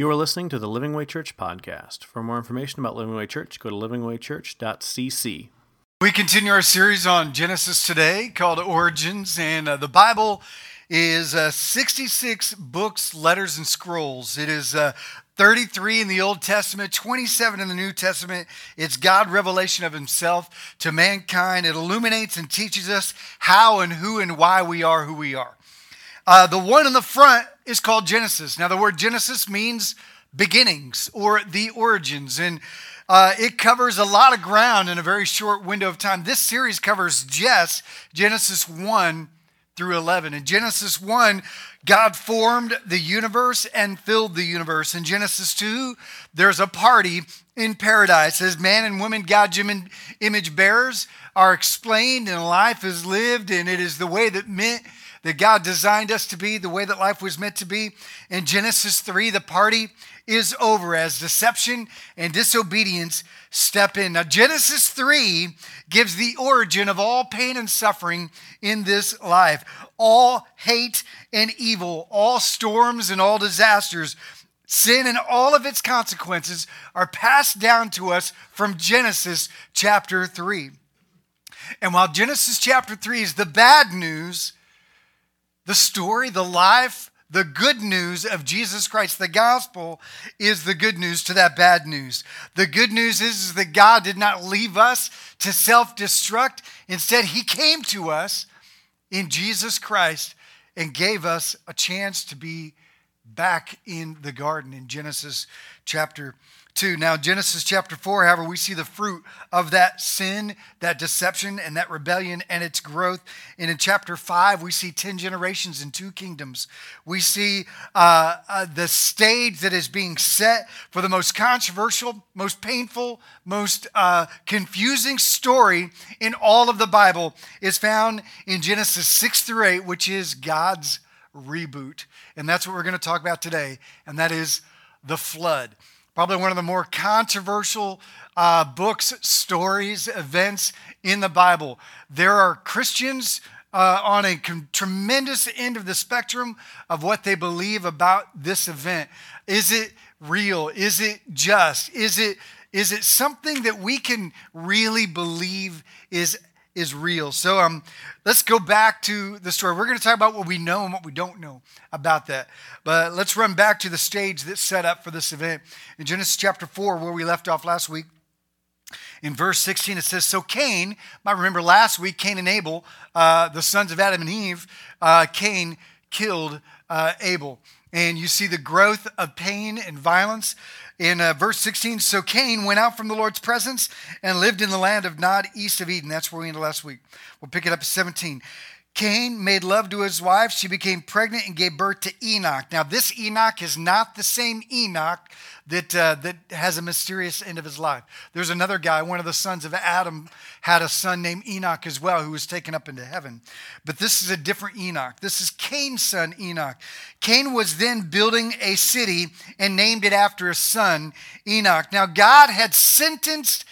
You are listening to the Living Way Church podcast. For more information about Living Way Church, go to livingwaychurch.cc. We continue our series on Genesis today called Origins, and uh, the Bible is uh, 66 books, letters, and scrolls. It is uh, 33 in the Old Testament, 27 in the New Testament. It's God revelation of himself to mankind. It illuminates and teaches us how and who and why we are who we are. Uh, the one in the front is called Genesis. Now, the word Genesis means beginnings or the origins, and uh, it covers a lot of ground in a very short window of time. This series covers just Genesis 1 through 11. In Genesis 1, God formed the universe and filled the universe. In Genesis 2, there's a party in paradise as man and woman, God's image bearers, are explained and life is lived, and it is the way that meant that God designed us to be, the way that life was meant to be. In Genesis 3, the party is over as deception and disobedience step in. Now, Genesis 3 gives the origin of all pain and suffering in this life. All hate and evil, all storms and all disasters, sin and all of its consequences are passed down to us from Genesis chapter 3. And while Genesis chapter 3 is the bad news, the story, the life, the good news of Jesus Christ, the gospel, is the good news to that bad news. The good news is, is that God did not leave us to self destruct. Instead, He came to us in Jesus Christ and gave us a chance to be back in the garden in Genesis chapter 2. Now, Genesis chapter 4, however, we see the fruit of that sin, that deception, and that rebellion and its growth. And in chapter 5, we see 10 generations and two kingdoms. We see uh, uh, the stage that is being set for the most controversial, most painful, most uh, confusing story in all of the Bible is found in Genesis 6 through 8, which is God's reboot. And that's what we're going to talk about today, and that is the flood probably one of the more controversial uh, books, stories, events in the Bible. There are Christians uh, on a tremendous end of the spectrum of what they believe about this event. Is it real? Is it just? Is it is it something that we can really believe is is real. So um, let's go back to the story. We're going to talk about what we know and what we don't know about that. But let's run back to the stage that's set up for this event. In Genesis chapter 4, where we left off last week, in verse 16, it says, So Cain, I remember last week, Cain and Abel, uh, the sons of Adam and Eve, uh, Cain killed uh, Abel. And you see the growth of pain and violence in uh, verse 16, so Cain went out from the Lord's presence and lived in the land of Nod, east of Eden. That's where we ended last week. We'll pick it up at 17. Cain made love to his wife. She became pregnant and gave birth to Enoch. Now, this Enoch is not the same Enoch that, uh, that has a mysterious end of his life. There's another guy, one of the sons of Adam, had a son named Enoch as well, who was taken up into heaven. But this is a different Enoch. This is Cain's son, Enoch. Cain was then building a city and named it after his son, Enoch. Now, God had sentenced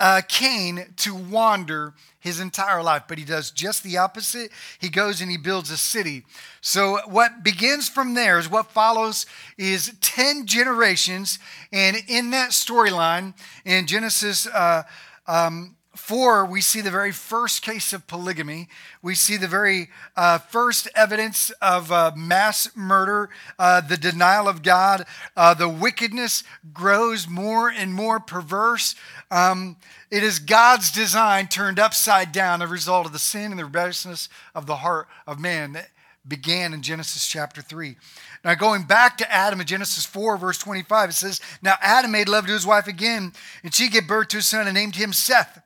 uh, Cain to wander his entire life, but he does just the opposite. He goes and he builds a city. So, what begins from there is what follows is 10 generations. And in that storyline, in Genesis uh, um, 4, we see the very first case of polygamy. We see the very uh, first evidence of uh, mass murder, uh, the denial of God. Uh, the wickedness grows more and more perverse. Um, it is God's design turned upside down, a result of the sin and the rebelliousness of the heart of man that began in Genesis chapter 3. Now, going back to Adam in Genesis 4, verse 25, it says, Now Adam made love to his wife again, and she gave birth to a son and named him Seth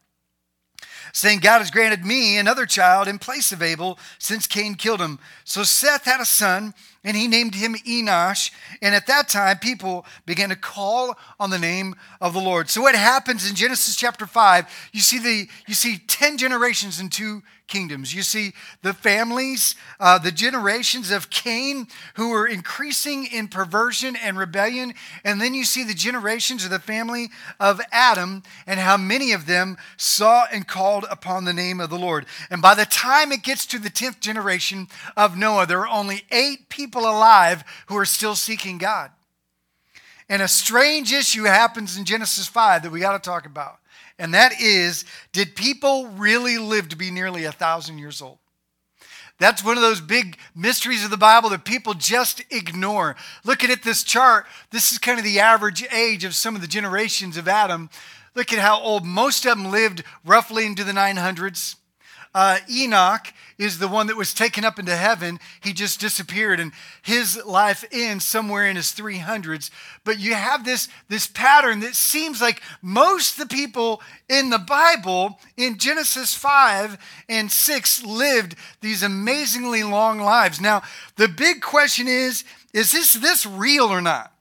saying, God has granted me another child in place of Abel since Cain killed him. So Seth had a son, and he named him Enosh. And at that time, people began to call on the name of the Lord. So what happens in Genesis chapter 5, you see the you see 10 generations in two kingdoms. You see the families, uh, the generations of Cain who were increasing in perversion and rebellion. And then you see the generations of the family of Adam and how many of them saw and called upon the name of the Lord. And by the time it gets to the 10th generation of Noah, there are only eight people alive who are still seeking God. And a strange issue happens in Genesis 5 that we got to talk about. And that is did people really live to be nearly a thousand years old? That's one of those big mysteries of the Bible that people just ignore. Looking at this chart, this is kind of the average age of some of the generations of Adam. Look at how old most of them lived roughly into the 900s. Uh, Enoch is the one that was taken up into heaven. He just disappeared, and his life ends somewhere in his 300s. But you have this, this pattern that seems like most the people in the Bible, in Genesis 5 and 6, lived these amazingly long lives. Now, the big question is is this, this real or not?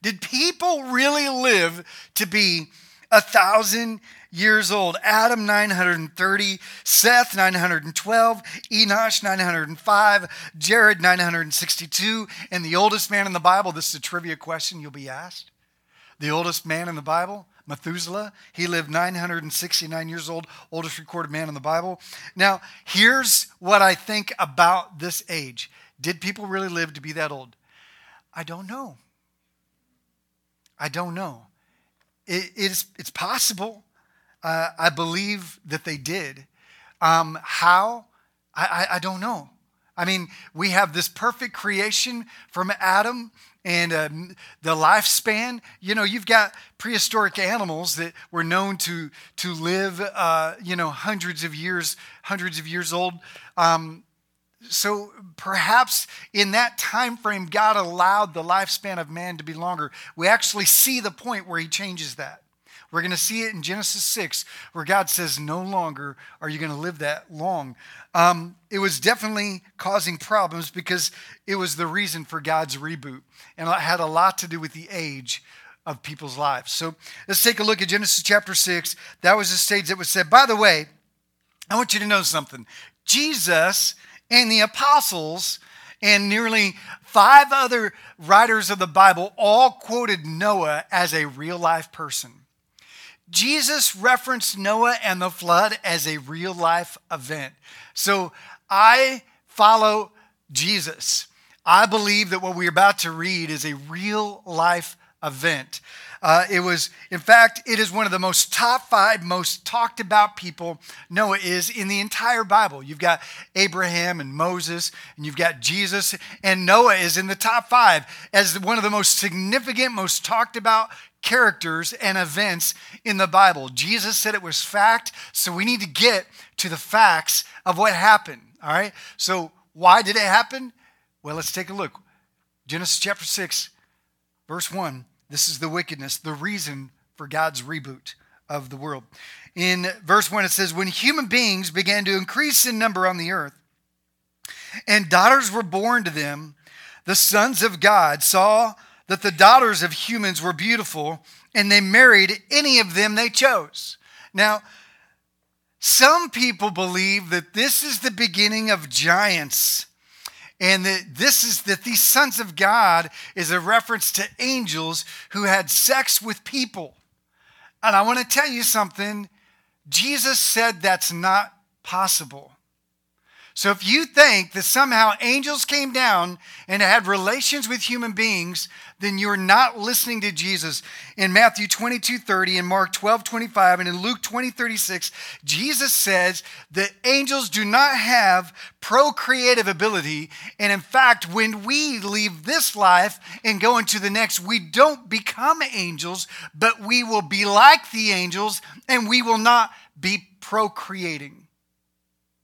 Did people really live to be a thousand years old. Adam 930, Seth 912, Enosh 905, Jared 962, and the oldest man in the Bible. This is a trivia question you'll be asked. The oldest man in the Bible, Methuselah, he lived 969 years old, oldest recorded man in the Bible. Now, here's what I think about this age. Did people really live to be that old? I don't know. I don't know. It, it's, it's possible. Uh, I believe that they did. Um, how? I, I, I, don't know. I mean, we have this perfect creation from Adam and uh, the lifespan. You know, you've got prehistoric animals that were known to, to live, uh, you know, hundreds of years, hundreds of years old. Um, so perhaps in that time frame, God allowed the lifespan of man to be longer. We actually see the point where he changes that. We're going to see it in Genesis 6, where God says, No longer are you going to live that long. Um, it was definitely causing problems because it was the reason for God's reboot. And it had a lot to do with the age of people's lives. So let's take a look at Genesis chapter 6. That was the stage that was said. By the way, I want you to know something. Jesus and the apostles and nearly five other writers of the Bible all quoted Noah as a real life person. Jesus referenced Noah and the flood as a real life event. So I follow Jesus. I believe that what we're about to read is a real life event. Uh, it was, in fact, it is one of the most top five, most talked about people Noah is in the entire Bible. You've got Abraham and Moses, and you've got Jesus, and Noah is in the top five as one of the most significant, most talked about characters and events in the Bible. Jesus said it was fact, so we need to get to the facts of what happened. All right? So, why did it happen? Well, let's take a look. Genesis chapter 6, verse 1. This is the wickedness, the reason for God's reboot of the world. In verse 1, it says, When human beings began to increase in number on the earth, and daughters were born to them, the sons of God saw that the daughters of humans were beautiful, and they married any of them they chose. Now, some people believe that this is the beginning of giants and that this is that these sons of God is a reference to angels who had sex with people. And I want to tell you something. Jesus said that's not possible. So if you think that somehow angels came down and had relations with human beings, then you're not listening to Jesus. In Matthew 22 30, in Mark 12 25, and in Luke 20 36, Jesus says that angels do not have procreative ability. And in fact, when we leave this life and go into the next, we don't become angels, but we will be like the angels and we will not be procreating.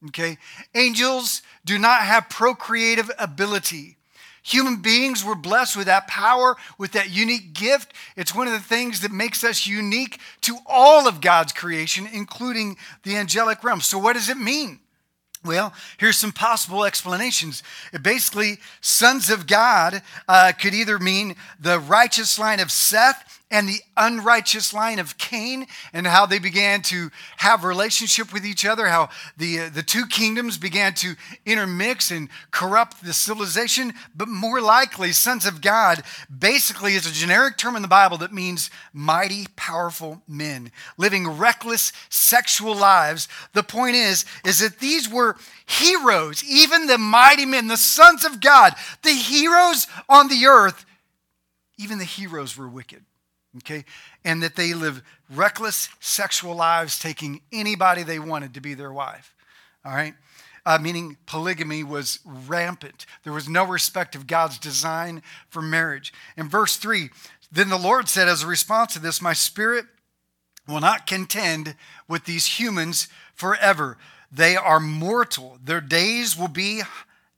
Okay? Angels do not have procreative ability. Human beings were blessed with that power, with that unique gift. It's one of the things that makes us unique to all of God's creation, including the angelic realm. So, what does it mean? Well, here's some possible explanations. basically, sons of God uh, could either mean the righteous line of Seth and the unrighteous line of Cain and how they began to have relationship with each other, how the, uh, the two kingdoms began to intermix and corrupt the civilization. But more likely, sons of God basically is a generic term in the Bible that means mighty, powerful men living reckless sexual lives. The point is, is that these were heroes, even the mighty men, the sons of God, the heroes on the earth even the heroes were wicked. Okay? And that they lived reckless sexual lives, taking anybody they wanted to be their wife. All right? Uh, meaning polygamy was rampant. There was no respect of God's design for marriage. In verse 3, then the Lord said, as a response to this, My spirit will not contend with these humans forever. They are mortal. Their days will be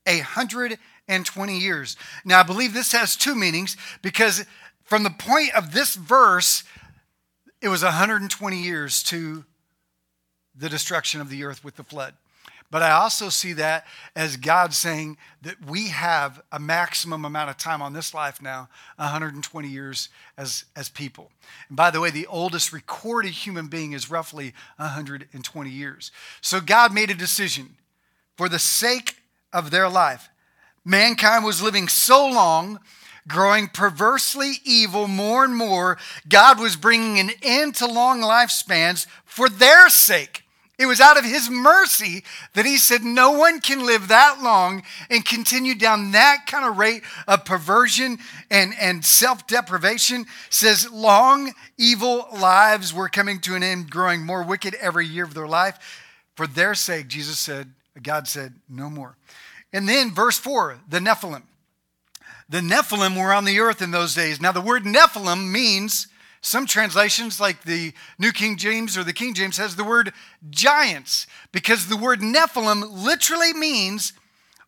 a hundred and twenty years. Now, I believe this has two meanings because from the point of this verse, it was 120 years to the destruction of the earth with the flood. But I also see that as God saying that we have a maximum amount of time on this life now, 120 years as, as people. And by the way, the oldest recorded human being is roughly 120 years. So God made a decision for the sake of their life. Mankind was living so long, growing perversely evil more and more. God was bringing an end to long lifespans for their sake. It was out of his mercy that he said, No one can live that long and continue down that kind of rate of perversion and, and self deprivation. Says, long, evil lives were coming to an end, growing more wicked every year of their life. For their sake, Jesus said, God said, No more. And then verse 4, the Nephilim. The Nephilim were on the earth in those days. Now, the word Nephilim means some translations, like the New King James or the King James, has the word giants because the word Nephilim literally means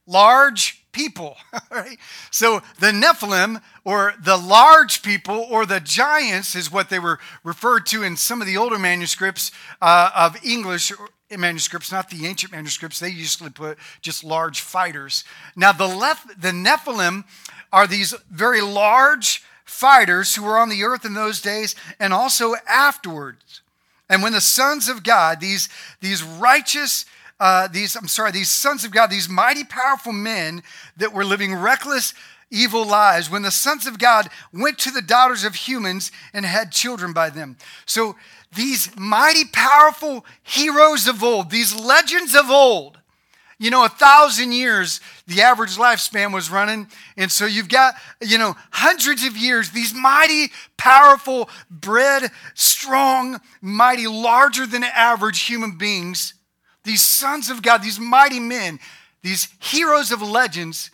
large people. Right? So the Nephilim, or the large people, or the giants, is what they were referred to in some of the older manuscripts uh, of English manuscripts, not the ancient manuscripts. They usually put just large fighters. Now the, lef- the Nephilim are these very large fighters who were on the earth in those days and also afterwards. And when the sons of God, these, these righteous, uh, these, I'm sorry, these sons of God, these mighty, powerful men that were living reckless, evil lives, when the sons of God went to the daughters of humans and had children by them. So these mighty, powerful heroes of old, these legends of old, you know, a thousand years, the average lifespan was running. And so you've got, you know, hundreds of years, these mighty, powerful, bred, strong, mighty, larger than average human beings, these sons of God, these mighty men, these heroes of legends,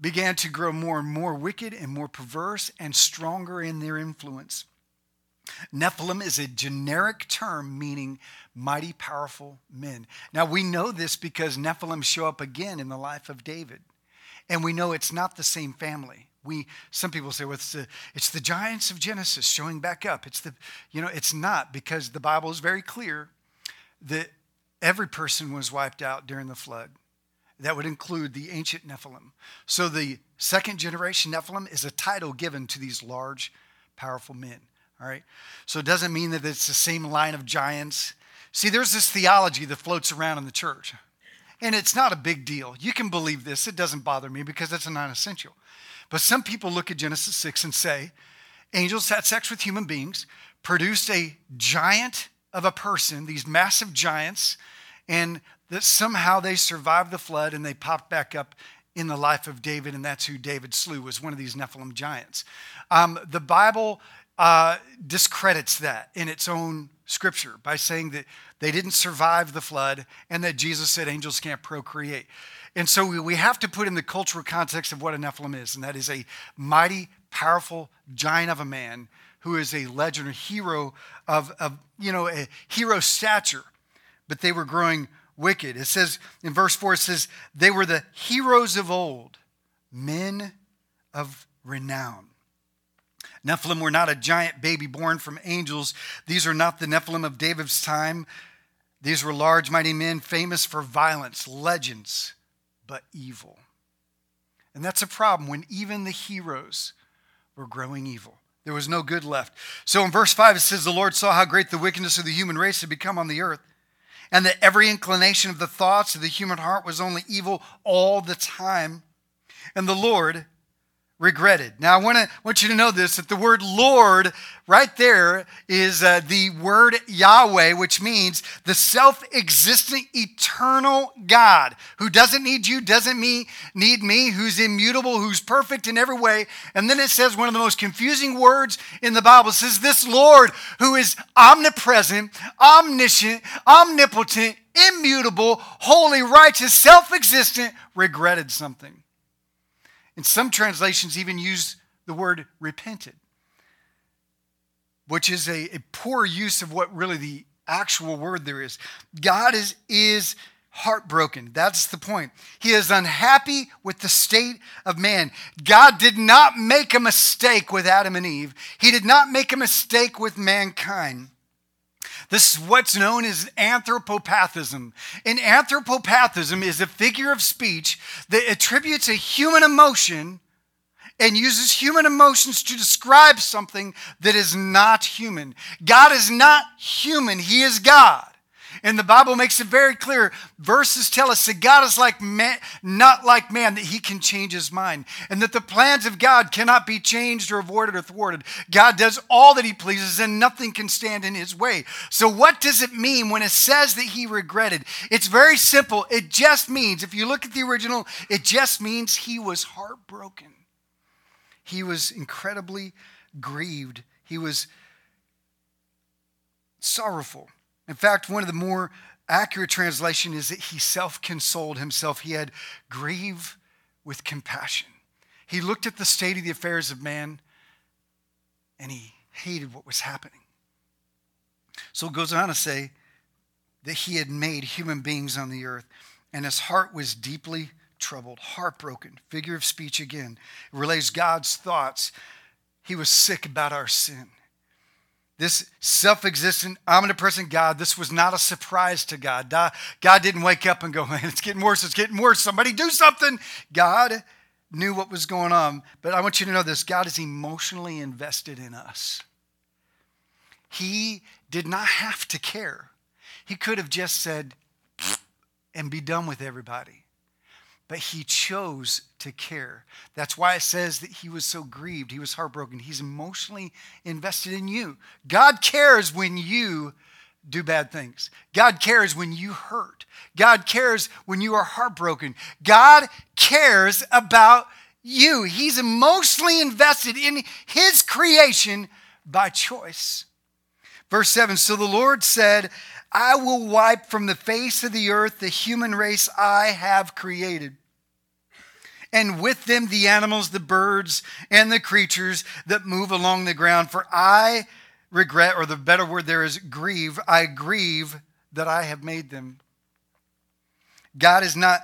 began to grow more and more wicked and more perverse and stronger in their influence. Nephilim is a generic term meaning mighty, powerful men. Now, we know this because Nephilim show up again in the life of David. And we know it's not the same family. We, some people say, well, it's the, it's the giants of Genesis showing back up. It's the, you know, it's not because the Bible is very clear that every person was wiped out during the flood. That would include the ancient Nephilim. So the second generation Nephilim is a title given to these large, powerful men. All right. So it doesn't mean that it's the same line of giants. See, there's this theology that floats around in the church, and it's not a big deal. You can believe this, it doesn't bother me because it's non essential. But some people look at Genesis 6 and say, angels had sex with human beings, produced a giant of a person, these massive giants, and that somehow they survived the flood and they popped back up in the life of David, and that's who David slew, was one of these Nephilim giants. Um, the Bible uh, discredits that in its own scripture by saying that they didn't survive the flood and that Jesus said angels can't procreate. And so we, have to put in the cultural context of what a Nephilim is, and that is a mighty, powerful giant of a man who is a legend, a hero of, of you know, a hero stature. But they were growing wicked. It says in verse 4, it says, they were the heroes of old, men of renown. Nephilim were not a giant baby born from angels. These are not the Nephilim of David's time. These were large, mighty men, famous for violence, legends, but evil. And that's a problem when even the heroes were growing evil. There was no good left. So in verse 5, it says, The Lord saw how great the wickedness of the human race had become on the earth, and that every inclination of the thoughts of the human heart was only evil all the time. And the Lord regretted. Now, I want to want you to know this that the word Lord right there is uh, the word Yahweh, which means the self-existent, eternal God who doesn't need you, doesn't me, need me, who's immutable, who's perfect in every way. And then it says one of the most confusing words in the Bible says this Lord who is omnipresent, omniscient, omnipotent, immutable, holy, righteous, self-existent, regretted something. And some translations even use the word repented, which is a, a poor use of what really the actual word there is. God is, is heartbroken. That's the point. He is unhappy with the state of man. God did not make a mistake with Adam and Eve, He did not make a mistake with mankind. This is what's known as anthropopathism. And anthropopathism is a figure of speech that attributes a human emotion and uses human emotions to describe something that is not human. God is not human, He is God. And the Bible makes it very clear. Verses tell us that God is like man, not like man, that he can change his mind. And that the plans of God cannot be changed or avoided or thwarted. God does all that he pleases and nothing can stand in his way. So, what does it mean when it says that he regretted? It's very simple. It just means, if you look at the original, it just means he was heartbroken. He was incredibly grieved. He was sorrowful. In fact, one of the more accurate translation is that he self-consoled himself. He had grieve with compassion. He looked at the state of the affairs of man and he hated what was happening. So it goes on to say that he had made human beings on the earth and his heart was deeply troubled, heartbroken. Figure of speech again. It relays God's thoughts. He was sick about our sin. This self existent, omnipresent God, this was not a surprise to God. God didn't wake up and go, man, it's getting worse, it's getting worse. Somebody do something. God knew what was going on. But I want you to know this God is emotionally invested in us. He did not have to care. He could have just said, and be done with everybody but he chose to care. That's why it says that he was so grieved. He was heartbroken. He's emotionally invested in you. God cares when you do bad things. God cares when you hurt. God cares when you are heartbroken. God cares about you. He's emotionally invested in his creation by choice. Verse 7 So the Lord said, I will wipe from the face of the earth the human race I have created. And with them the animals, the birds, and the creatures that move along the ground. For I regret, or the better word there is grieve, I grieve that I have made them. God is not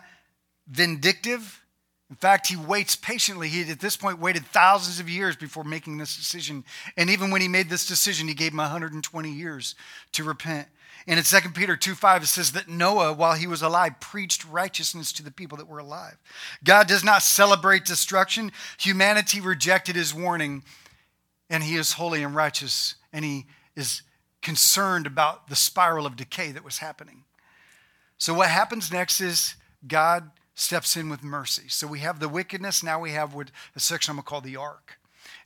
vindictive. In fact, he waits patiently. He, at this point, waited thousands of years before making this decision. And even when he made this decision, he gave him 120 years to repent. And in 2 Peter 2 5, it says that Noah, while he was alive, preached righteousness to the people that were alive. God does not celebrate destruction. Humanity rejected his warning, and he is holy and righteous, and he is concerned about the spiral of decay that was happening. So, what happens next is God steps in with mercy. So, we have the wickedness, now we have what a section I'm going to call the ark.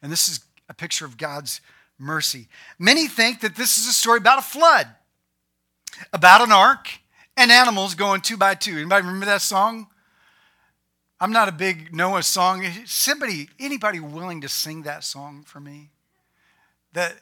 And this is a picture of God's mercy. Many think that this is a story about a flood about an ark and animals going two by two. Anybody remember that song? I'm not a big Noah song. Somebody, anybody willing to sing that song for me? That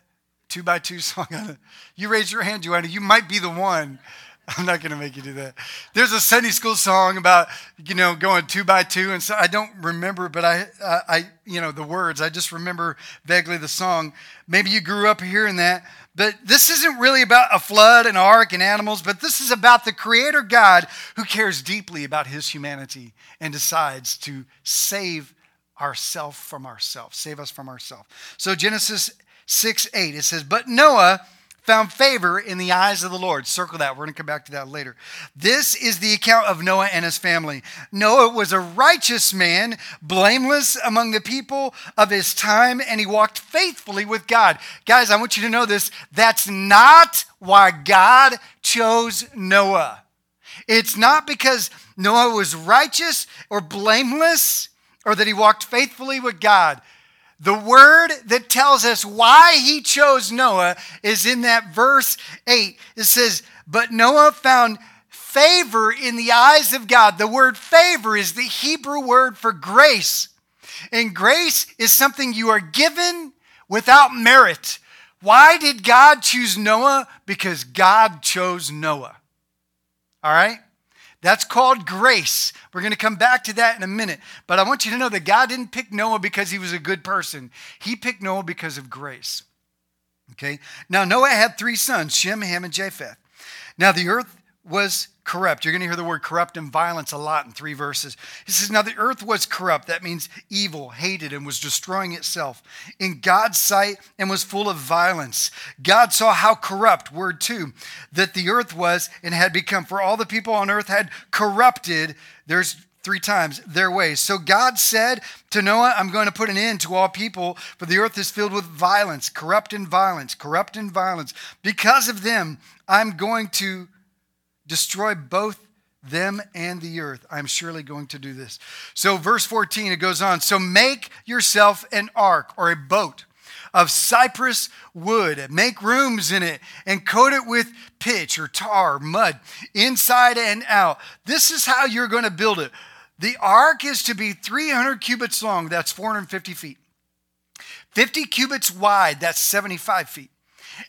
two by two song. You raise your hand, Joanna. You might be the one. I'm not going to make you do that. There's a Sunday school song about you know going two by two, and so I don't remember, but I, I, I you know the words. I just remember vaguely the song. Maybe you grew up hearing that, but this isn't really about a flood, and ark, and animals. But this is about the Creator God who cares deeply about His humanity and decides to save ourself from ourselves, save us from ourselves. So Genesis six eight it says, but Noah found favor in the eyes of the Lord. Circle that. We're going to come back to that later. This is the account of Noah and his family. Noah was a righteous man, blameless among the people of his time, and he walked faithfully with God. Guys, I want you to know this. That's not why God chose Noah. It's not because Noah was righteous or blameless or that he walked faithfully with God. The word that tells us why he chose Noah is in that verse 8. It says, But Noah found favor in the eyes of God. The word favor is the Hebrew word for grace. And grace is something you are given without merit. Why did God choose Noah? Because God chose Noah. All right? That's called grace. We're going to come back to that in a minute. But I want you to know that God didn't pick Noah because he was a good person, He picked Noah because of grace. Okay? Now, Noah had three sons Shem, Ham, and Japheth. Now, the earth was corrupt. You're going to hear the word corrupt and violence a lot in three verses. He says, Now the earth was corrupt. That means evil, hated, and was destroying itself in God's sight and was full of violence. God saw how corrupt, word two, that the earth was and had become. For all the people on earth had corrupted, there's three times their ways. So God said to Noah, I'm going to put an end to all people, for the earth is filled with violence, corrupt and violence, corrupt and violence. Because of them, I'm going to destroy both them and the earth. I'm surely going to do this. So, verse 14, it goes on So make yourself an ark or a boat of cypress wood. Make rooms in it and coat it with pitch or tar, or mud, inside and out. This is how you're going to build it. The ark is to be 300 cubits long, that's 450 feet. 50 cubits wide, that's 75 feet.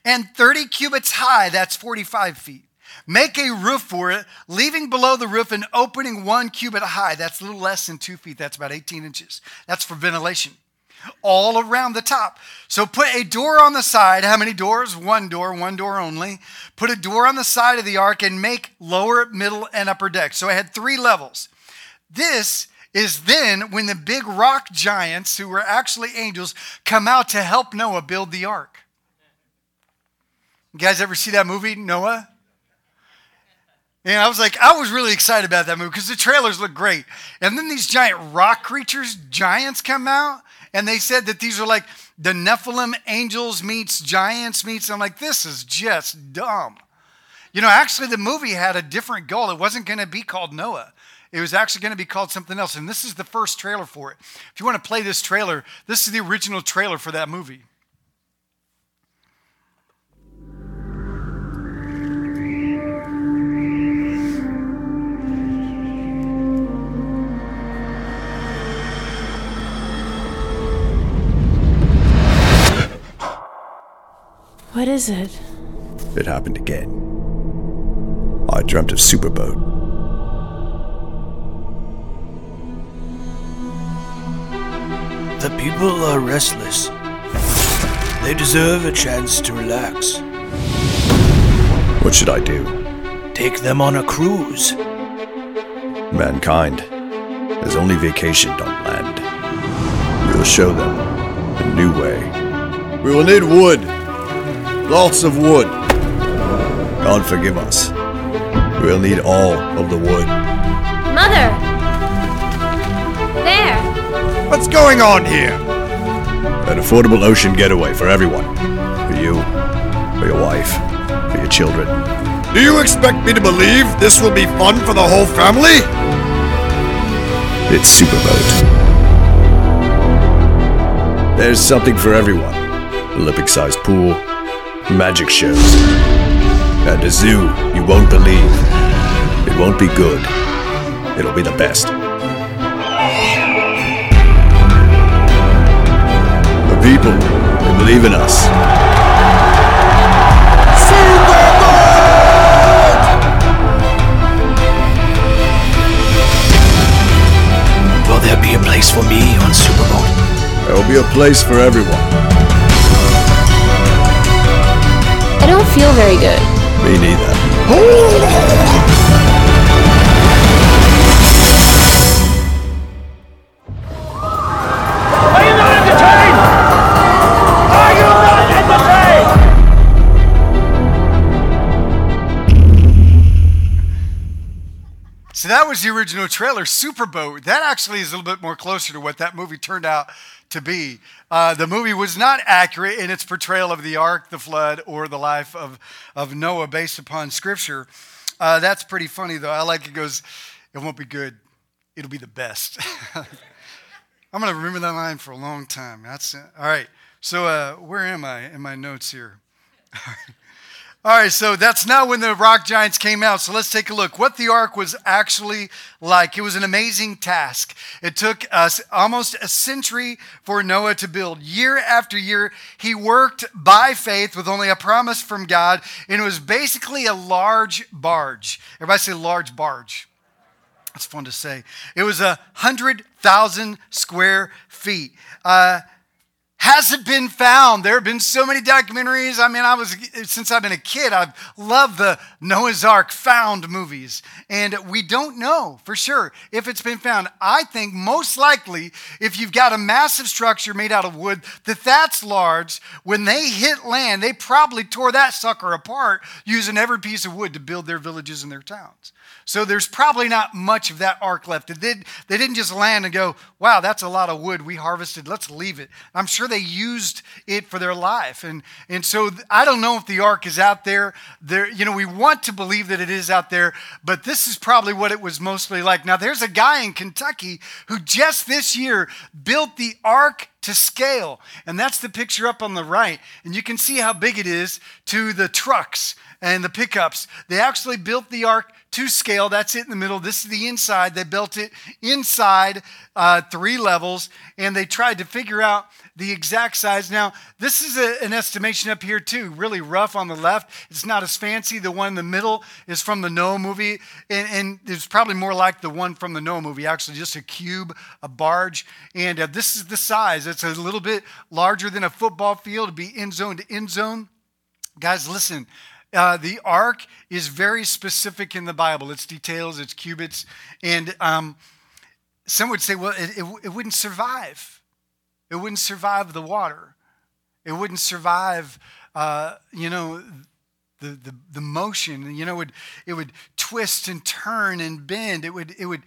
And 30 cubits high, that's 45 feet. Make a roof for it, leaving below the roof an opening one cubit high. That's a little less than two feet. That's about 18 inches. That's for ventilation. All around the top. So put a door on the side. How many doors? One door, one door only. Put a door on the side of the ark and make lower, middle, and upper deck. So I had three levels. This is then when the big rock giants, who were actually angels, come out to help Noah build the ark. You guys ever see that movie, Noah? And I was like, I was really excited about that movie because the trailers look great. And then these giant rock creatures, giants, come out, and they said that these are like the Nephilim angels meets giants meets. I'm like, this is just dumb. You know, actually, the movie had a different goal. It wasn't going to be called Noah. It was actually going to be called something else. And this is the first trailer for it. If you want to play this trailer, this is the original trailer for that movie. What is it? It happened again. I dreamt of Superboat. The people are restless. They deserve a chance to relax. What should I do? Take them on a cruise. Mankind has only vacationed on land. We will show them a new way. We will need wood. Lots of wood. God forgive us. We'll need all of the wood. Mother! There! What's going on here? An affordable ocean getaway for everyone. For you, for your wife, for your children. Do you expect me to believe this will be fun for the whole family? It's Superboat. There's something for everyone. Olympic sized pool, magic shows, and a zoo you won't believe. It won't be good, it'll be the best. The people, they believe in us. Will there be a place for me on Superboat? There will be a place for everyone. I don't feel very good. Me neither. Are you not entertained? Are you not entertained? So that was the original trailer, Superboat. That actually is a little bit more closer to what that movie turned out to be. Uh, the movie was not accurate in its portrayal of the ark, the flood, or the life of, of Noah based upon scripture. Uh, that's pretty funny, though. I like it goes, it won't be good, it'll be the best. I'm going to remember that line for a long time. That's all right. So, uh, where am I in my notes here? All right, so that's not when the rock giants came out. So let's take a look. What the ark was actually like. It was an amazing task. It took us almost a century for Noah to build. Year after year, he worked by faith with only a promise from God, and it was basically a large barge. Everybody say large barge. That's fun to say. It was a hundred thousand square feet. Uh, hasn't been found. There have been so many documentaries. I mean, I was since I've been a kid, I've loved the Noah's Ark found movies. And we don't know for sure if it's been found. I think most likely if you've got a massive structure made out of wood that that's large, when they hit land, they probably tore that sucker apart using every piece of wood to build their villages and their towns. So there's probably not much of that ark left. They, did, they didn't just land and go, wow, that's a lot of wood we harvested. Let's leave it. I'm sure they used it for their life. And, and so I don't know if the ark is out there. there. You know, we want to believe that it is out there, but this is probably what it was mostly like. Now, there's a guy in Kentucky who just this year built the ark to scale. And that's the picture up on the right. And you can see how big it is to the trucks and the pickups. They actually built the ark to scale. That's it in the middle. This is the inside. They built it inside uh, three levels, and they tried to figure out the exact size. Now, this is a, an estimation up here, too, really rough on the left. It's not as fancy. The one in the middle is from the Noah movie, and, and it's probably more like the one from the Noah movie, actually, just a cube, a barge. And uh, this is the size. It's a little bit larger than a football field to be end zone to end zone. Guys, listen, uh, the ark is very specific in the Bible. Its details, its cubits, and um, some would say, well, it, it, it wouldn't survive. It wouldn't survive the water. It wouldn't survive, uh, you know, the, the, the motion. You know, it would, it would twist and turn and bend. It would, it would,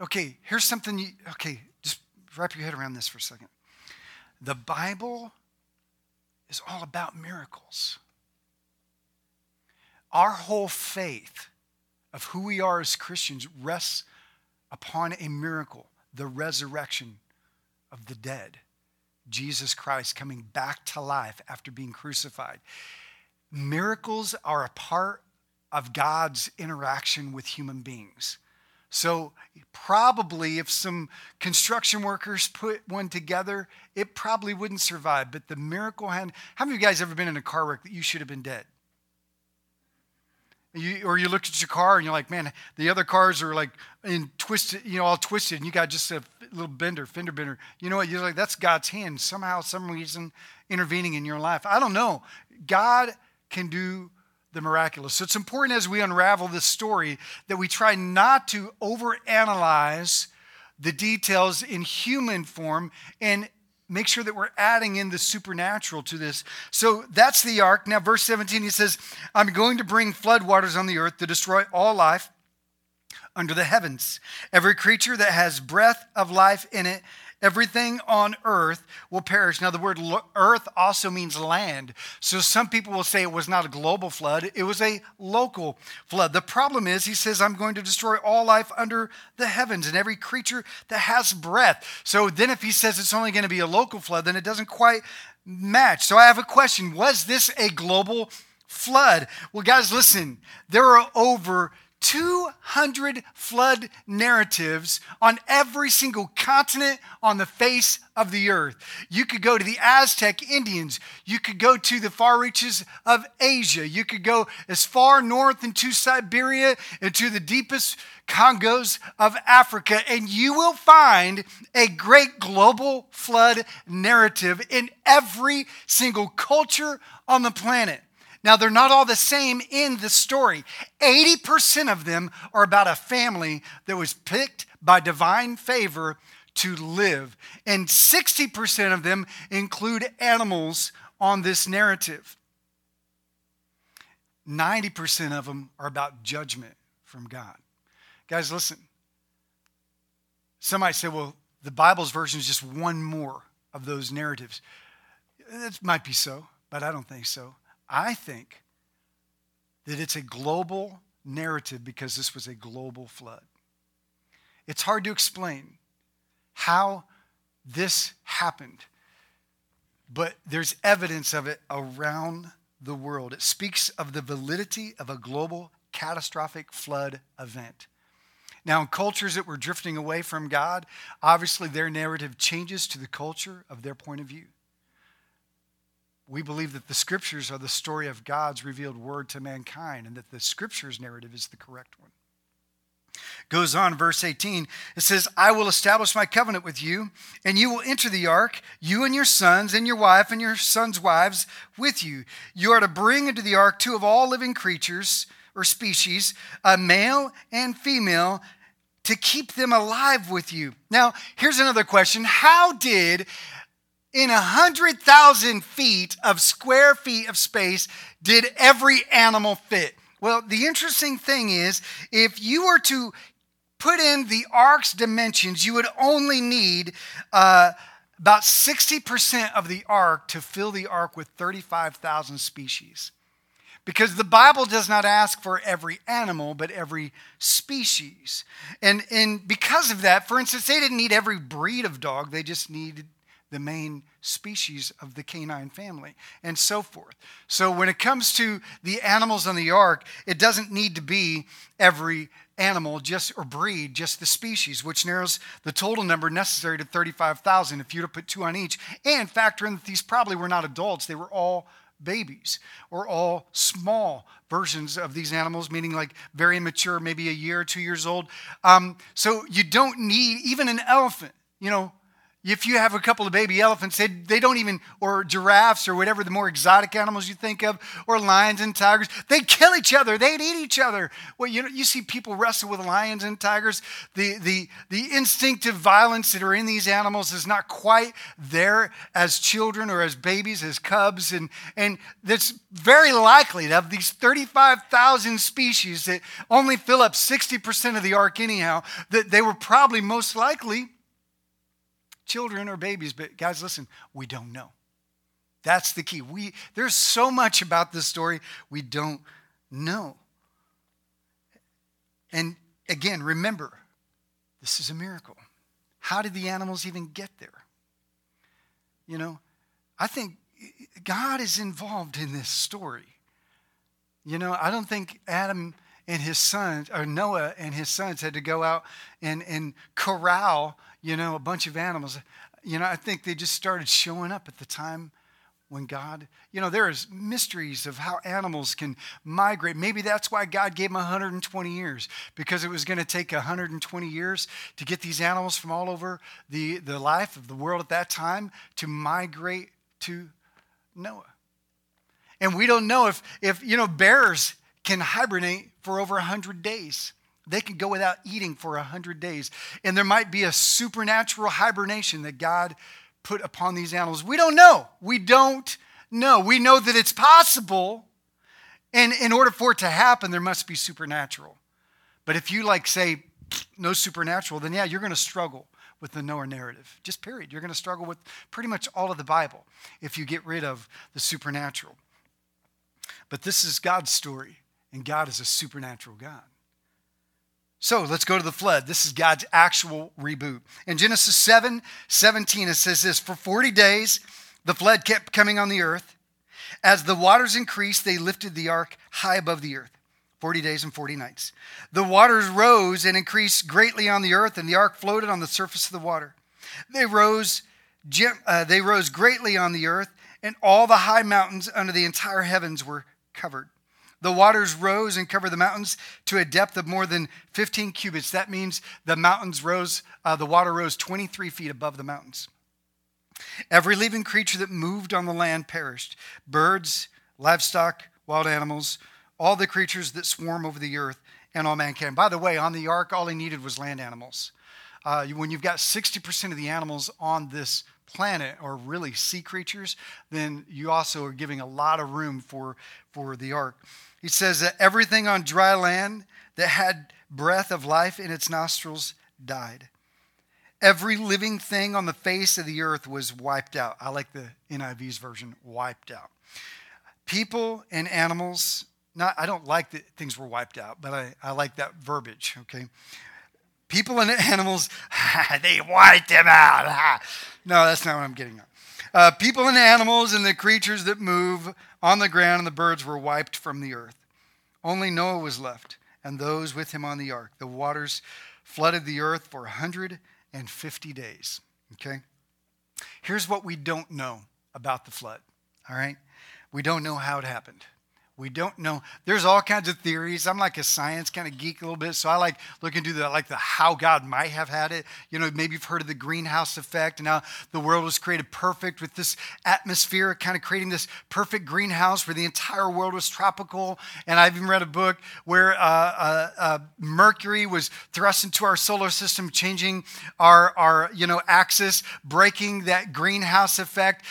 okay, here's something, you, okay, just wrap your head around this for a second. The Bible is all about miracles. Our whole faith of who we are as Christians rests upon a miracle, the resurrection of the dead. Jesus Christ coming back to life after being crucified. Miracles are a part of God's interaction with human beings. So, probably if some construction workers put one together, it probably wouldn't survive. But the miracle hand, how many of you guys ever been in a car wreck that you should have been dead? You, or you look at your car and you're like, man, the other cars are like in twisted, you know, all twisted, and you got just a little bender, fender bender. You know what? You're like, that's God's hand somehow, some reason intervening in your life. I don't know. God can do the miraculous. So it's important as we unravel this story that we try not to overanalyze the details in human form and make sure that we're adding in the supernatural to this. So that's the ark. Now, verse 17, he says, I'm going to bring floodwaters on the earth to destroy all life under the heavens. Every creature that has breath of life in it Everything on earth will perish. Now, the word earth also means land. So some people will say it was not a global flood, it was a local flood. The problem is, he says, I'm going to destroy all life under the heavens and every creature that has breath. So then, if he says it's only going to be a local flood, then it doesn't quite match. So I have a question Was this a global flood? Well, guys, listen, there are over 200 flood narratives on every single continent on the face of the earth. You could go to the Aztec Indians. You could go to the far reaches of Asia. You could go as far north into Siberia and to the deepest Congos of Africa, and you will find a great global flood narrative in every single culture on the planet. Now, they're not all the same in the story. 80% of them are about a family that was picked by divine favor to live, and 60% of them include animals on this narrative. 90% of them are about judgment from God. Guys, listen. Somebody say, well, the Bible's version is just one more of those narratives. It might be so, but I don't think so. I think that it's a global narrative because this was a global flood. It's hard to explain how this happened. But there's evidence of it around the world. It speaks of the validity of a global catastrophic flood event. Now, in cultures that were drifting away from God, obviously their narrative changes to the culture of their point of view. We believe that the scriptures are the story of God's revealed word to mankind and that the scriptures narrative is the correct one. Goes on, verse 18, it says, I will establish my covenant with you, and you will enter the ark, you and your sons, and your wife, and your sons' wives with you. You are to bring into the ark two of all living creatures or species, a male and female, to keep them alive with you. Now, here's another question How did in a hundred thousand feet of square feet of space did every animal fit? Well, the interesting thing is, if you were to put in the ark's dimensions, you would only need uh, about 60% of the ark to fill the ark with 35,000 species. Because the Bible does not ask for every animal, but every species. And, and because of that, for instance, they didn't need every breed of dog, they just needed the main species of the canine family, and so forth. So when it comes to the animals on the ark, it doesn't need to be every animal just or breed just the species which narrows the total number necessary to 35,000 if you were to put two on each and factor in that these probably were not adults they were all babies or all small versions of these animals meaning like very immature maybe a year or two years old um, so you don't need even an elephant you know if you have a couple of baby elephants, they, they don't even, or giraffes or whatever the more exotic animals you think of, or lions and tigers, they kill each other. They'd eat each other. Well, you know, you see people wrestle with lions and tigers. The, the, the instinctive violence that are in these animals is not quite there as children or as babies, as cubs. And, and that's very likely that of these 35,000 species that only fill up 60% of the ark anyhow, that they were probably most likely children or babies, but guys, listen, we don't know. That's the key. We, there's so much about this story we don't know. And again, remember, this is a miracle. How did the animals even get there? You know, I think God is involved in this story. You know, I don't think Adam and his sons, or Noah and his sons had to go out and, and corral you know, a bunch of animals. You know, I think they just started showing up at the time when God, you know, there's mysteries of how animals can migrate. Maybe that's why God gave them 120 years, because it was going to take 120 years to get these animals from all over the, the life of the world at that time to migrate to Noah. And we don't know if, if you know, bears can hibernate for over 100 days. They can go without eating for a hundred days. And there might be a supernatural hibernation that God put upon these animals. We don't know. We don't know. We know that it's possible. And in order for it to happen, there must be supernatural. But if you like say no supernatural, then yeah, you're going to struggle with the Noah narrative. Just period. You're going to struggle with pretty much all of the Bible if you get rid of the supernatural. But this is God's story, and God is a supernatural God. So let's go to the flood. This is God's actual reboot. In Genesis 7 17, it says this For 40 days, the flood kept coming on the earth. As the waters increased, they lifted the ark high above the earth. 40 days and 40 nights. The waters rose and increased greatly on the earth, and the ark floated on the surface of the water. They rose, uh, they rose greatly on the earth, and all the high mountains under the entire heavens were covered. The waters rose and covered the mountains to a depth of more than 15 cubits. That means the mountains rose, uh, the water rose 23 feet above the mountains. Every living creature that moved on the land perished birds, livestock, wild animals, all the creatures that swarm over the earth, and all mankind. By the way, on the ark, all he needed was land animals. Uh, when you've got 60% of the animals on this planet are really sea creatures, then you also are giving a lot of room for, for the ark. He says that everything on dry land that had breath of life in its nostrils died. Every living thing on the face of the earth was wiped out. I like the NIV's version, wiped out. People and animals, not I don't like that things were wiped out, but I, I like that verbiage, okay? People and animals, they wiped them out. no, that's not what I'm getting at. Uh, people and animals and the creatures that move on the ground and the birds were wiped from the earth. Only Noah was left, and those with him on the ark. The waters flooded the earth for 150 days. Okay? Here's what we don't know about the flood. All right? We don't know how it happened. We don't know. There's all kinds of theories. I'm like a science kind of geek a little bit, so I like looking into the like the how God might have had it. You know, maybe you've heard of the greenhouse effect and how the world was created perfect with this atmosphere, kind of creating this perfect greenhouse where the entire world was tropical. And I've even read a book where uh, uh, uh, Mercury was thrust into our solar system, changing our our you know axis, breaking that greenhouse effect,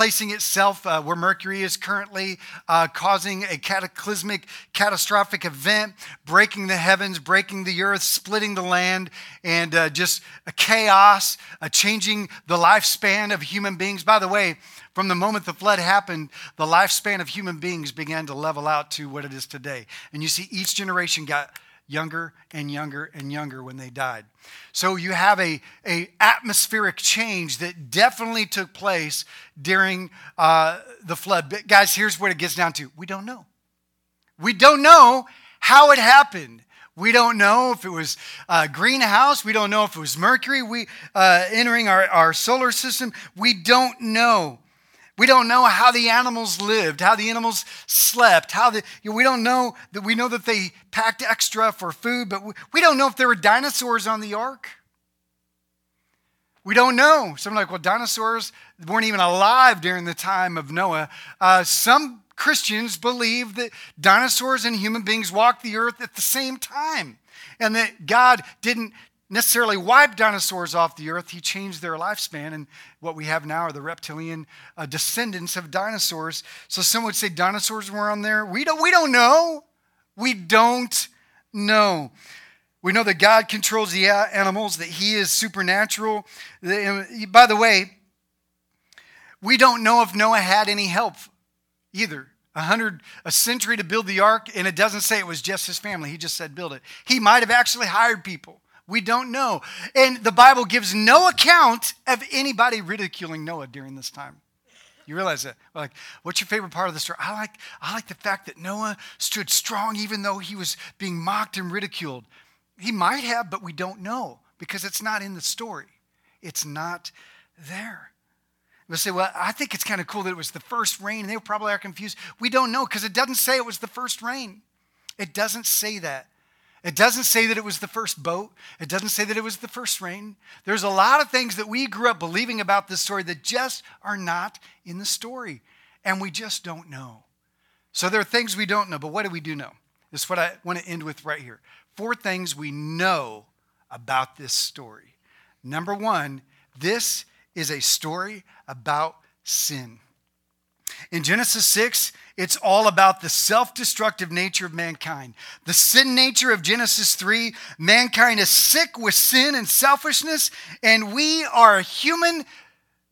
placing itself uh, where Mercury is currently, uh, causing a cataclysmic, catastrophic event, breaking the heavens, breaking the earth, splitting the land, and uh, just a chaos, changing the lifespan of human beings. By the way, from the moment the flood happened, the lifespan of human beings began to level out to what it is today. And you see, each generation got younger and younger and younger when they died. So you have a, a atmospheric change that definitely took place during uh, the flood. But guys, here's what it gets down to: we don't know. We don't know how it happened. We don't know if it was a greenhouse. We don't know if it was Mercury we, uh, entering our, our solar system. We don't know. We don't know how the animals lived, how the animals slept, how the, you know, we don't know that we know that they packed extra for food, but we, we don't know if there were dinosaurs on the ark. We don't know. Some like, well, dinosaurs weren't even alive during the time of Noah. Uh, some Christians believe that dinosaurs and human beings walked the earth at the same time and that God didn't necessarily wipe dinosaurs off the earth. He changed their lifespan, and what we have now are the reptilian uh, descendants of dinosaurs. So some would say dinosaurs were on there. We don't, we don't know. We don't know. We know that God controls the animals, that He is supernatural. By the way, we don't know if Noah had any help either. A hundred, a century to build the ark, and it doesn't say it was just his family. He just said build it. He might have actually hired people. We don't know. And the Bible gives no account of anybody ridiculing Noah during this time. You realize that? Like, what's your favorite part of the story? I like, I like the fact that Noah stood strong even though he was being mocked and ridiculed. He might have, but we don't know because it's not in the story. It's not there. We'll say, well, I think it's kind of cool that it was the first rain. They probably are confused. We don't know because it doesn't say it was the first rain. It doesn't say that. It doesn't say that it was the first boat. It doesn't say that it was the first rain. There's a lot of things that we grew up believing about this story that just are not in the story. And we just don't know. So there are things we don't know, but what do we do know? This is what I want to end with right here. Four things we know about this story. Number one, this is a story about sin. In Genesis 6, it's all about the self destructive nature of mankind. The sin nature of Genesis 3, mankind is sick with sin and selfishness, and we are a human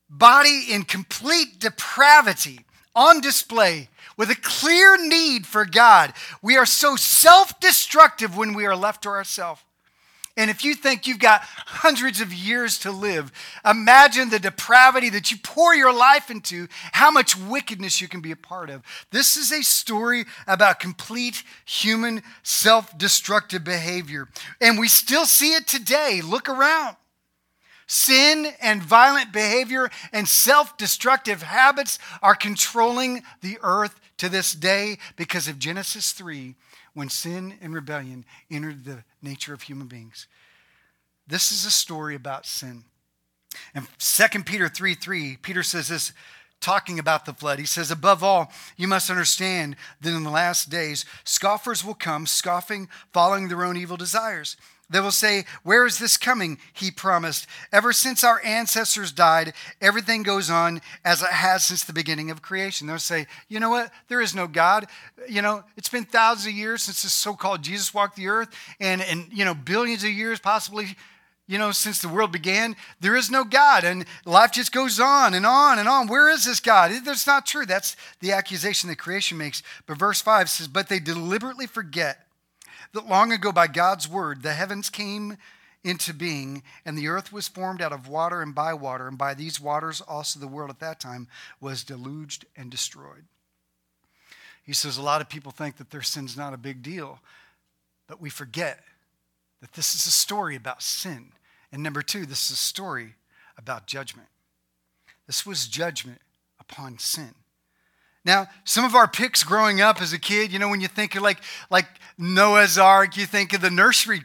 body in complete depravity on display with a clear need for God. We are so self destructive when we are left to ourselves. And if you think you've got hundreds of years to live, imagine the depravity that you pour your life into, how much wickedness you can be a part of. This is a story about complete human self destructive behavior. And we still see it today. Look around. Sin and violent behavior and self destructive habits are controlling the earth to this day because of Genesis 3 when sin and rebellion entered the nature of human beings. This is a story about sin. And 2 Peter 3 3, Peter says this, talking about the flood. He says, Above all, you must understand that in the last days, scoffers will come, scoffing, following their own evil desires. They will say, Where is this coming? He promised. Ever since our ancestors died, everything goes on as it has since the beginning of creation. They'll say, You know what? There is no God. You know, it's been thousands of years since this so called Jesus walked the earth, and, and, you know, billions of years possibly. You know, since the world began, there is no God, and life just goes on and on and on. Where is this God? That's not true. That's the accusation that creation makes. But verse 5 says, But they deliberately forget that long ago by God's word the heavens came into being, and the earth was formed out of water and by water, and by these waters also the world at that time was deluged and destroyed. He says a lot of people think that their sin's not a big deal, but we forget that this is a story about sin. And number two, this is a story about judgment. This was judgment upon sin. Now, some of our picks growing up as a kid, you know, when you think of like, like Noah's Ark, you think of the nursery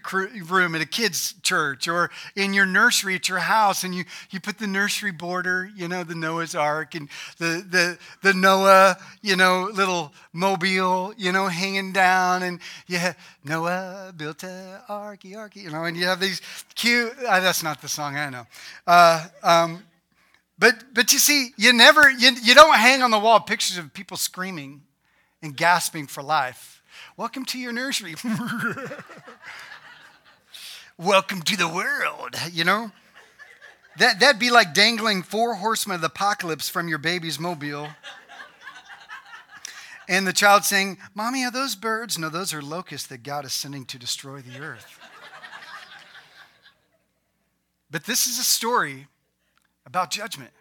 room at a kid's church or in your nursery at your house, and you, you put the nursery border, you know, the Noah's Ark and the, the, the Noah, you know, little mobile, you know, hanging down, and yeah, Noah built a arky, arky, you know, and you have these cute, uh, that's not the song, I know. Uh, um, but, but you see, you never, you, you don't hang on the wall pictures of people screaming and gasping for life. Welcome to your nursery. Welcome to the world, you know? That, that'd be like dangling four horsemen of the apocalypse from your baby's mobile. And the child saying, Mommy, are those birds? No, those are locusts that God is sending to destroy the earth. but this is a story about judgment.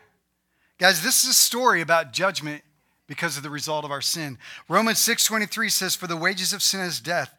Guys, this is a story about judgment because of the result of our sin. Romans 6:23 says for the wages of sin is death,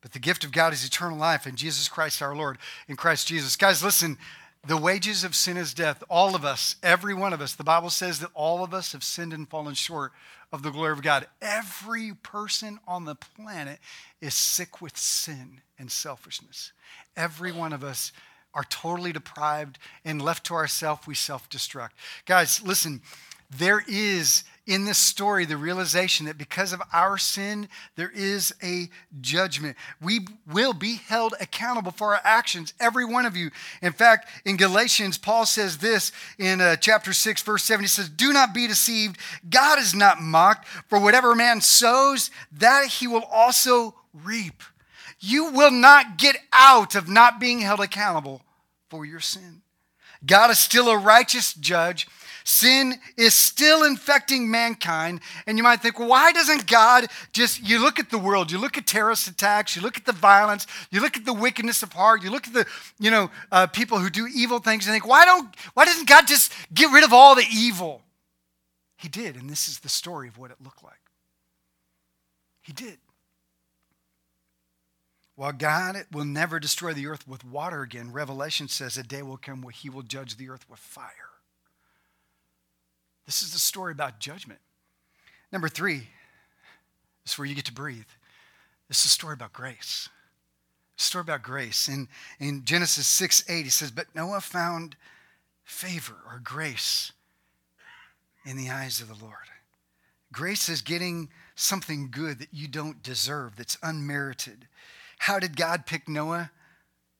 but the gift of God is eternal life in Jesus Christ our Lord, in Christ Jesus. Guys, listen, the wages of sin is death. All of us, every one of us, the Bible says that all of us have sinned and fallen short of the glory of God. Every person on the planet is sick with sin and selfishness. Every one of us are totally deprived and left to ourselves, we self destruct. Guys, listen, there is in this story the realization that because of our sin, there is a judgment. We will be held accountable for our actions, every one of you. In fact, in Galatians, Paul says this in uh, chapter 6, verse 7. He says, Do not be deceived. God is not mocked, for whatever man sows, that he will also reap. You will not get out of not being held accountable for your sin. God is still a righteous judge. Sin is still infecting mankind. And you might think, well, why doesn't God just, you look at the world, you look at terrorist attacks, you look at the violence, you look at the wickedness of heart, you look at the, you know, uh, people who do evil things and think, why don't, why doesn't God just get rid of all the evil? He did. And this is the story of what it looked like. He did. While God will never destroy the earth with water again, Revelation says a day will come where he will judge the earth with fire. This is the story about judgment. Number three, this is where you get to breathe. This is a story about grace. Story about grace. In, in Genesis 6 8, he says, But Noah found favor or grace in the eyes of the Lord. Grace is getting something good that you don't deserve, that's unmerited. How did God pick Noah?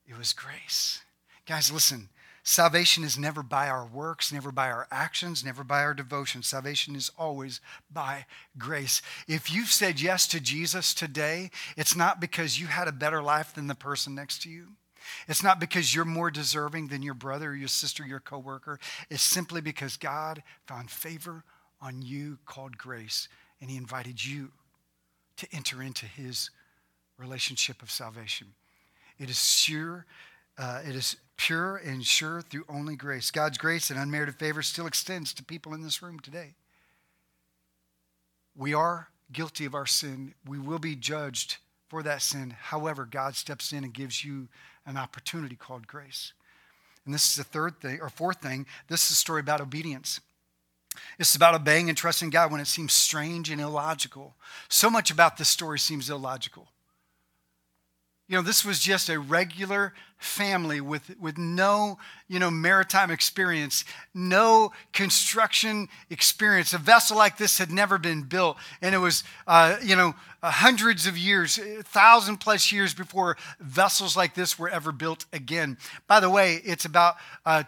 It was grace. Guys, listen. Salvation is never by our works, never by our actions, never by our devotion. Salvation is always by grace. If you've said yes to Jesus today, it's not because you had a better life than the person next to you. It's not because you're more deserving than your brother or your sister, your coworker. It's simply because God found favor on you called grace, and He invited you to enter into His relationship of salvation. It is sure, uh, it is pure and sure through only grace. God's grace and unmerited favor still extends to people in this room today. We are guilty of our sin. We will be judged for that sin. However, God steps in and gives you an opportunity called grace. And this is the third thing, or fourth thing. This is a story about obedience. It's about obeying and trusting God when it seems strange and illogical. So much about this story seems illogical. You know, this was just a regular family with, with no, you know, maritime experience, no construction experience. A vessel like this had never been built. And it was, uh, you know, uh, hundreds of years, thousand plus years before vessels like this were ever built again. By the way, it's about uh,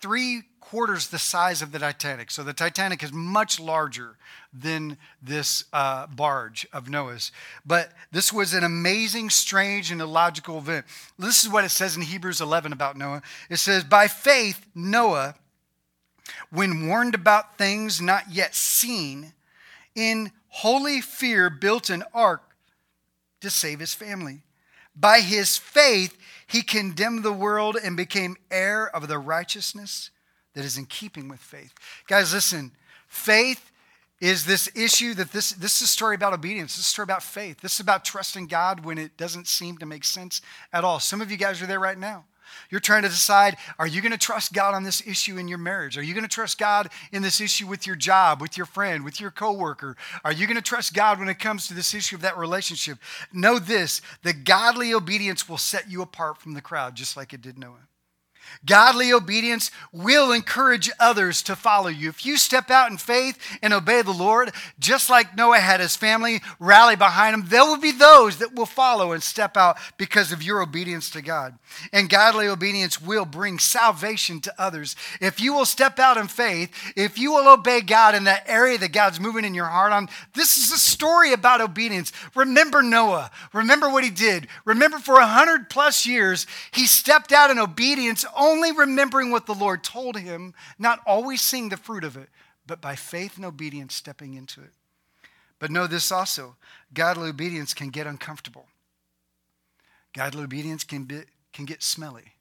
three quarters the size of the Titanic. So the Titanic is much larger than this uh, barge of Noah's. But this was an amazing, strange, and illogical event. This is what it says in Hebrews 11 about Noah. It says, By faith, Noah, when warned about things not yet seen, in holy fear built an ark to save his family. By his faith, he condemned the world and became heir of the righteousness that is in keeping with faith. Guys, listen, faith is this issue that this this is a story about obedience. This is a story about faith. This is about trusting God when it doesn't seem to make sense at all. Some of you guys are there right now. You're trying to decide are you going to trust God on this issue in your marriage? Are you going to trust God in this issue with your job, with your friend, with your coworker? Are you going to trust God when it comes to this issue of that relationship? Know this the godly obedience will set you apart from the crowd, just like it did Noah. Godly obedience will encourage others to follow you. If you step out in faith and obey the Lord, just like Noah had his family rally behind him, there will be those that will follow and step out because of your obedience to God. And godly obedience will bring salvation to others. If you will step out in faith, if you will obey God in that area that God's moving in your heart on, this is a story about obedience. Remember Noah. Remember what he did. Remember for a hundred plus years, he stepped out in obedience only remembering what the Lord told him, not always seeing the fruit of it, but by faith and obedience stepping into it. But know this also godly obedience can get uncomfortable. Godly obedience can, be, can get smelly.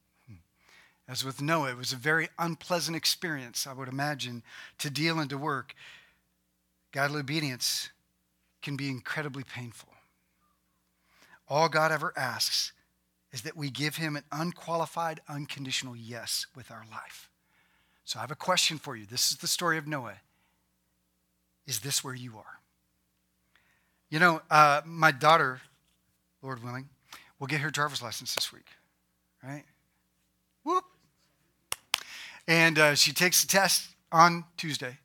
As with Noah, it was a very unpleasant experience, I would imagine, to deal and to work. Godly obedience can be incredibly painful. All God ever asks is that we give him an unqualified, unconditional yes with our life. So I have a question for you. This is the story of Noah. Is this where you are? You know, uh, my daughter, Lord willing, will get her driver's license this week, right? Whoop. And uh, she takes the test on Tuesday.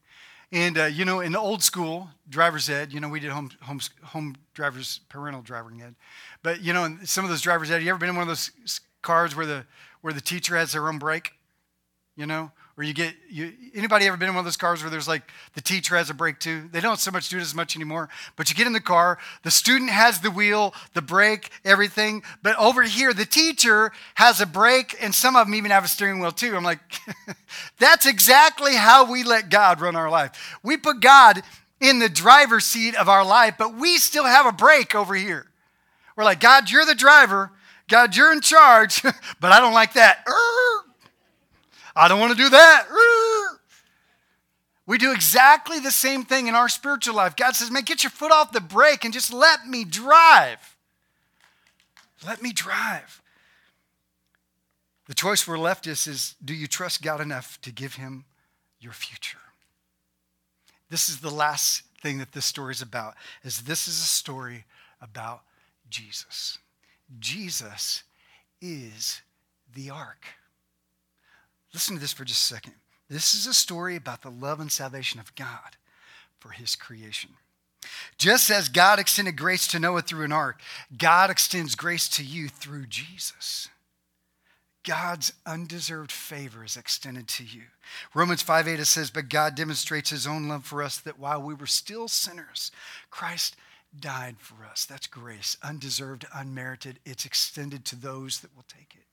And uh, you know, in the old school driver's ed, you know, we did home home home drivers parental driving ed. But you know, some of those driver's ed, you ever been in one of those cars where the where the teacher has their own brake? You know, or you get you anybody ever been in one of those cars where there's like the teacher has a brake too? They don't so much do it as much anymore but you get in the car the student has the wheel the brake everything but over here the teacher has a brake and some of them even have a steering wheel too. I'm like that's exactly how we let god run our life. We put god in the driver's seat of our life but we still have a brake over here. We're like god you're the driver. God you're in charge. But i don't like that I don't want to do that. We do exactly the same thing in our spiritual life. God says, man, get your foot off the brake and just let me drive. Let me drive. The choice we're left is, is do you trust God enough to give him your future? This is the last thing that this story is about, is this is a story about Jesus. Jesus is the ark. Listen to this for just a second. This is a story about the love and salvation of God for his creation. Just as God extended grace to Noah through an ark, God extends grace to you through Jesus. God's undeserved favor is extended to you. Romans 5 8 it says, But God demonstrates his own love for us that while we were still sinners, Christ died for us. That's grace, undeserved, unmerited. It's extended to those that will take it.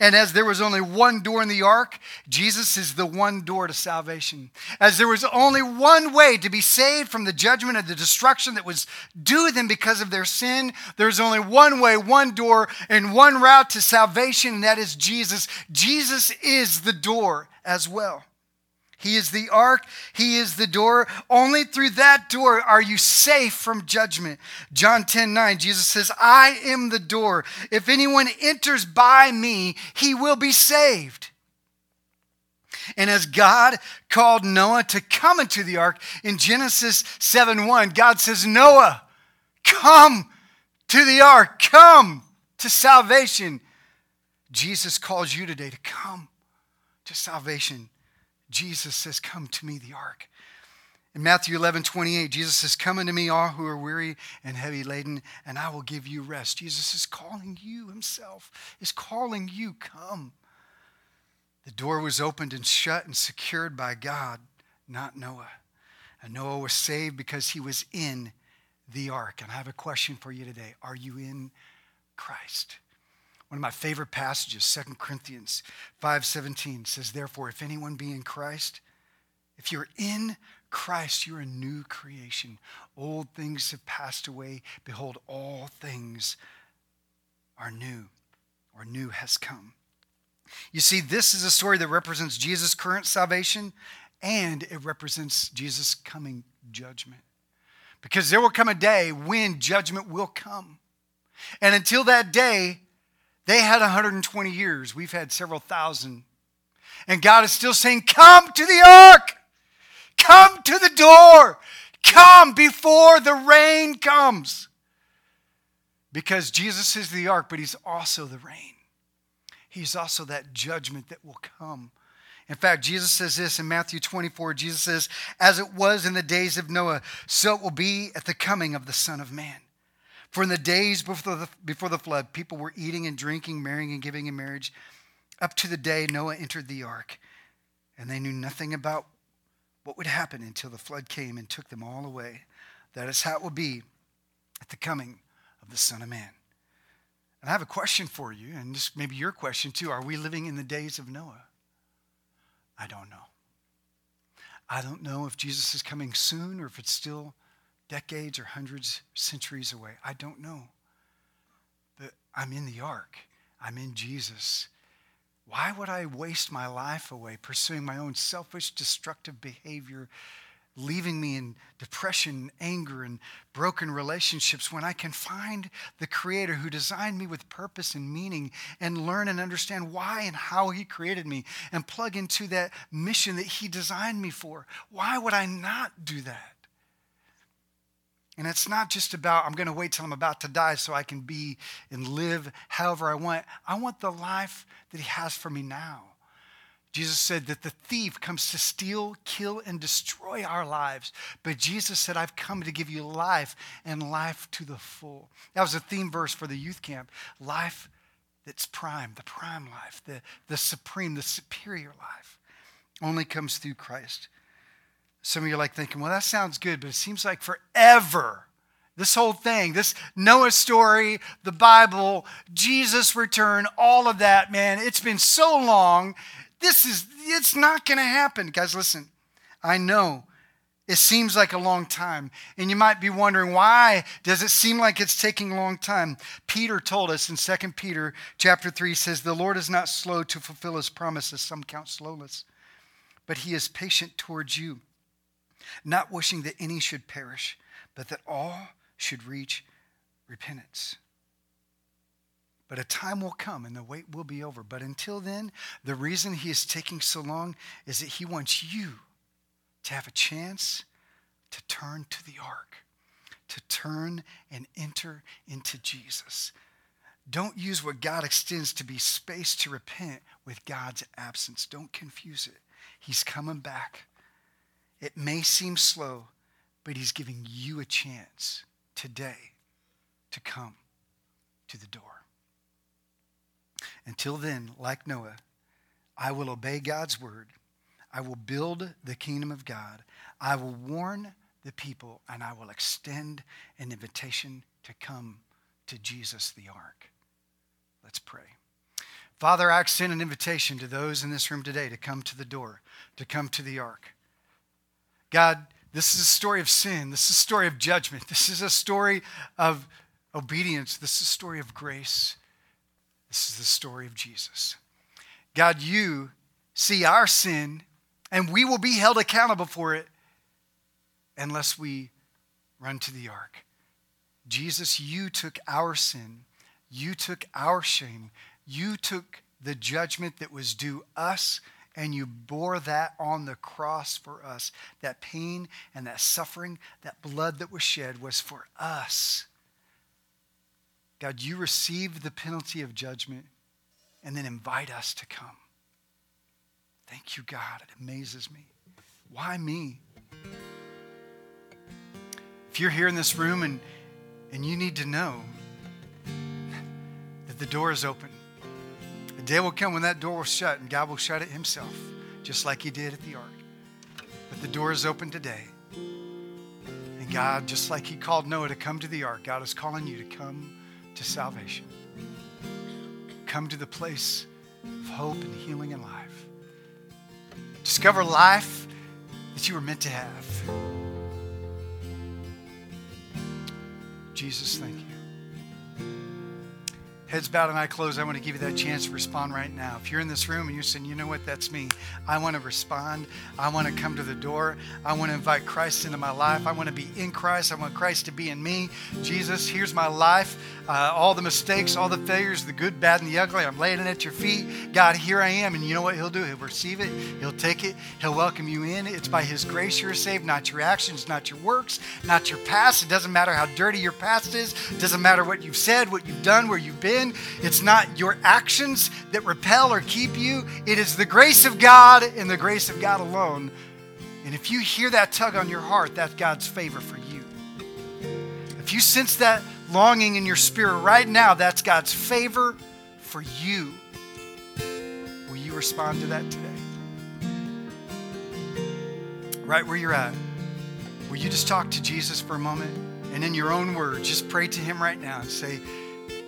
And as there was only one door in the ark, Jesus is the one door to salvation. As there was only one way to be saved from the judgment of the destruction that was due them because of their sin, there's only one way, one door, and one route to salvation, and that is Jesus. Jesus is the door as well. He is the ark. He is the door. Only through that door are you safe from judgment. John 10 9, Jesus says, I am the door. If anyone enters by me, he will be saved. And as God called Noah to come into the ark in Genesis 7 1, God says, Noah, come to the ark, come to salvation. Jesus calls you today to come to salvation. Jesus says, Come to me, the ark. In Matthew 11, 28, Jesus says, Come unto me, all who are weary and heavy laden, and I will give you rest. Jesus is calling you himself, is calling you, come. The door was opened and shut and secured by God, not Noah. And Noah was saved because he was in the ark. And I have a question for you today Are you in Christ? One of my favorite passages, 2 Corinthians 5:17 says, "Therefore, if anyone be in Christ, if you're in Christ, you're a new creation. Old things have passed away. Behold, all things are new or new has come. You see, this is a story that represents Jesus' current salvation and it represents Jesus' coming judgment. Because there will come a day when judgment will come. And until that day, they had 120 years. We've had several thousand. And God is still saying, Come to the ark. Come to the door. Come before the rain comes. Because Jesus is the ark, but He's also the rain. He's also that judgment that will come. In fact, Jesus says this in Matthew 24. Jesus says, As it was in the days of Noah, so it will be at the coming of the Son of Man. For in the days before the, before the flood, people were eating and drinking, marrying and giving in marriage, up to the day Noah entered the ark. And they knew nothing about what would happen until the flood came and took them all away. That is how it will be at the coming of the Son of Man. And I have a question for you, and this maybe your question too. Are we living in the days of Noah? I don't know. I don't know if Jesus is coming soon or if it's still decades or hundreds, centuries away. I don't know. But I'm in the ark, I'm in Jesus. Why would I waste my life away pursuing my own selfish, destructive behavior leaving me in depression, anger, and broken relationships when I can find the Creator who designed me with purpose and meaning and learn and understand why and how He created me and plug into that mission that He designed me for. Why would I not do that? And it's not just about, I'm going to wait till I'm about to die so I can be and live however I want. I want the life that He has for me now. Jesus said that the thief comes to steal, kill, and destroy our lives. But Jesus said, I've come to give you life and life to the full. That was a theme verse for the youth camp. Life that's prime, the prime life, the, the supreme, the superior life, only comes through Christ. Some of you are like thinking, well, that sounds good, but it seems like forever. This whole thing, this Noah story, the Bible, Jesus' return, all of that, man, it's been so long. This is, it's not going to happen. Guys, listen, I know it seems like a long time. And you might be wondering, why does it seem like it's taking a long time? Peter told us in 2 Peter chapter 3 says, The Lord is not slow to fulfill his promises, some count slowness, but he is patient towards you, not wishing that any should perish, but that all should reach repentance. But a time will come and the wait will be over. But until then, the reason he is taking so long is that he wants you to have a chance to turn to the ark, to turn and enter into Jesus. Don't use what God extends to be space to repent with God's absence. Don't confuse it. He's coming back. It may seem slow, but He's giving you a chance today to come to the door. Until then, like Noah, I will obey God's word. I will build the kingdom of God. I will warn the people, and I will extend an invitation to come to Jesus the ark. Let's pray. Father, I extend an invitation to those in this room today to come to the door, to come to the ark. God, this is a story of sin. This is a story of judgment. This is a story of obedience. This is a story of grace. This is the story of Jesus. God, you see our sin, and we will be held accountable for it unless we run to the ark. Jesus, you took our sin, you took our shame, you took the judgment that was due us, and you bore that on the cross for us. That pain and that suffering, that blood that was shed was for us. God, you received the penalty of judgment and then invite us to come. Thank you, God. It amazes me. Why me? If you're here in this room and, and you need to know that the door is open, day will come when that door will shut and God will shut it himself, just like he did at the ark. But the door is open today. And God, just like he called Noah to come to the ark, God is calling you to come to salvation. Come to the place of hope and healing and life. Discover life that you were meant to have. Jesus, thank you. Heads bowed and eye closed. I want to give you that chance to respond right now. If you're in this room and you're saying, you know what, that's me. I want to respond. I want to come to the door. I want to invite Christ into my life. I want to be in Christ. I want Christ to be in me. Jesus, here's my life. Uh, all the mistakes, all the failures, the good, bad, and the ugly. I'm laying it at your feet. God, here I am. And you know what He'll do? He'll receive it. He'll take it. He'll welcome you in. It's by His grace you're saved, not your actions, not your works, not your past. It doesn't matter how dirty your past is. It doesn't matter what you've said, what you've done, where you've been. It's not your actions that repel or keep you. It is the grace of God and the grace of God alone. And if you hear that tug on your heart, that's God's favor for you. If you sense that longing in your spirit right now, that's God's favor for you. Will you respond to that today? Right where you're at. Will you just talk to Jesus for a moment? And in your own words, just pray to Him right now and say,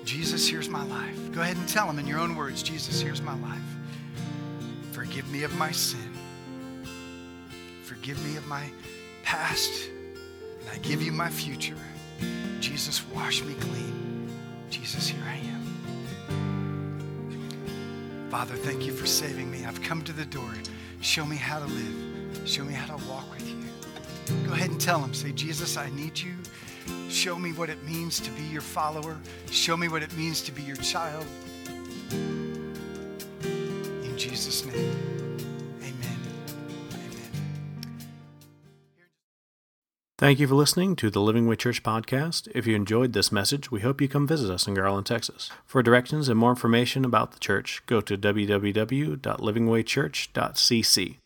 Jesus, here's my life. Go ahead and tell Him in your own words, Jesus, here's my life. Forgive me of my sin. Forgive me of my past. And I give you my future. Jesus, wash me clean. Jesus, here I am. Father, thank you for saving me. I've come to the door. Show me how to live. Show me how to walk with you. Go ahead and tell him. Say, Jesus, I need you. Show me what it means to be your follower. Show me what it means to be your child. In Jesus' name, amen. Amen. Thank you for listening to the Living Way Church podcast. If you enjoyed this message, we hope you come visit us in Garland, Texas. For directions and more information about the church, go to www.livingwaychurch.cc.